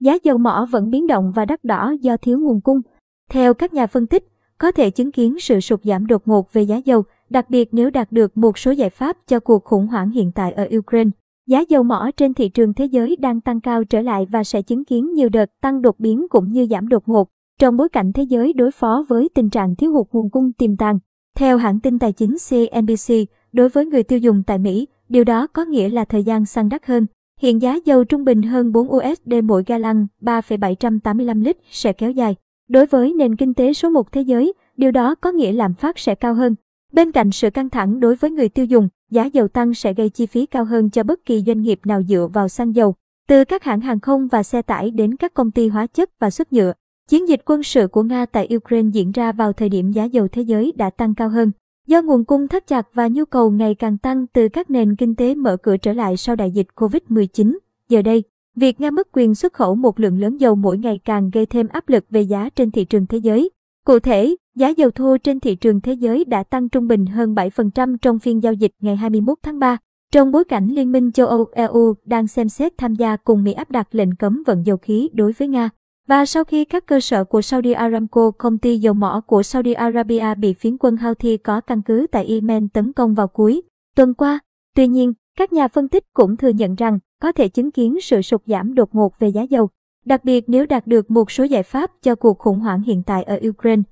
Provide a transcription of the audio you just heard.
giá dầu mỏ vẫn biến động và đắt đỏ do thiếu nguồn cung. Theo các nhà phân tích, có thể chứng kiến sự sụt giảm đột ngột về giá dầu, đặc biệt nếu đạt được một số giải pháp cho cuộc khủng hoảng hiện tại ở Ukraine. Giá dầu mỏ trên thị trường thế giới đang tăng cao trở lại và sẽ chứng kiến nhiều đợt tăng đột biến cũng như giảm đột ngột trong bối cảnh thế giới đối phó với tình trạng thiếu hụt nguồn cung tiềm tàng. Theo hãng tin tài chính CNBC, đối với người tiêu dùng tại Mỹ, điều đó có nghĩa là thời gian săn đắt hơn. Hiện giá dầu trung bình hơn 4 USD mỗi gallon 3,785 lít sẽ kéo dài. Đối với nền kinh tế số 1 thế giới, điều đó có nghĩa lạm phát sẽ cao hơn. Bên cạnh sự căng thẳng đối với người tiêu dùng, giá dầu tăng sẽ gây chi phí cao hơn cho bất kỳ doanh nghiệp nào dựa vào xăng dầu, từ các hãng hàng không và xe tải đến các công ty hóa chất và xuất nhựa. Chiến dịch quân sự của Nga tại Ukraine diễn ra vào thời điểm giá dầu thế giới đã tăng cao hơn. Do nguồn cung thắt chặt và nhu cầu ngày càng tăng từ các nền kinh tế mở cửa trở lại sau đại dịch Covid-19, giờ đây, việc Nga mất quyền xuất khẩu một lượng lớn dầu mỗi ngày càng gây thêm áp lực về giá trên thị trường thế giới. Cụ thể, giá dầu thô trên thị trường thế giới đã tăng trung bình hơn 7% trong phiên giao dịch ngày 21 tháng 3. Trong bối cảnh Liên minh châu Âu EU đang xem xét tham gia cùng Mỹ áp đặt lệnh cấm vận dầu khí đối với Nga. Và sau khi các cơ sở của Saudi Aramco, công ty dầu mỏ của Saudi Arabia bị phiến quân Houthi có căn cứ tại Yemen tấn công vào cuối tuần qua. Tuy nhiên, các nhà phân tích cũng thừa nhận rằng có thể chứng kiến sự sụt giảm đột ngột về giá dầu, đặc biệt nếu đạt được một số giải pháp cho cuộc khủng hoảng hiện tại ở Ukraine.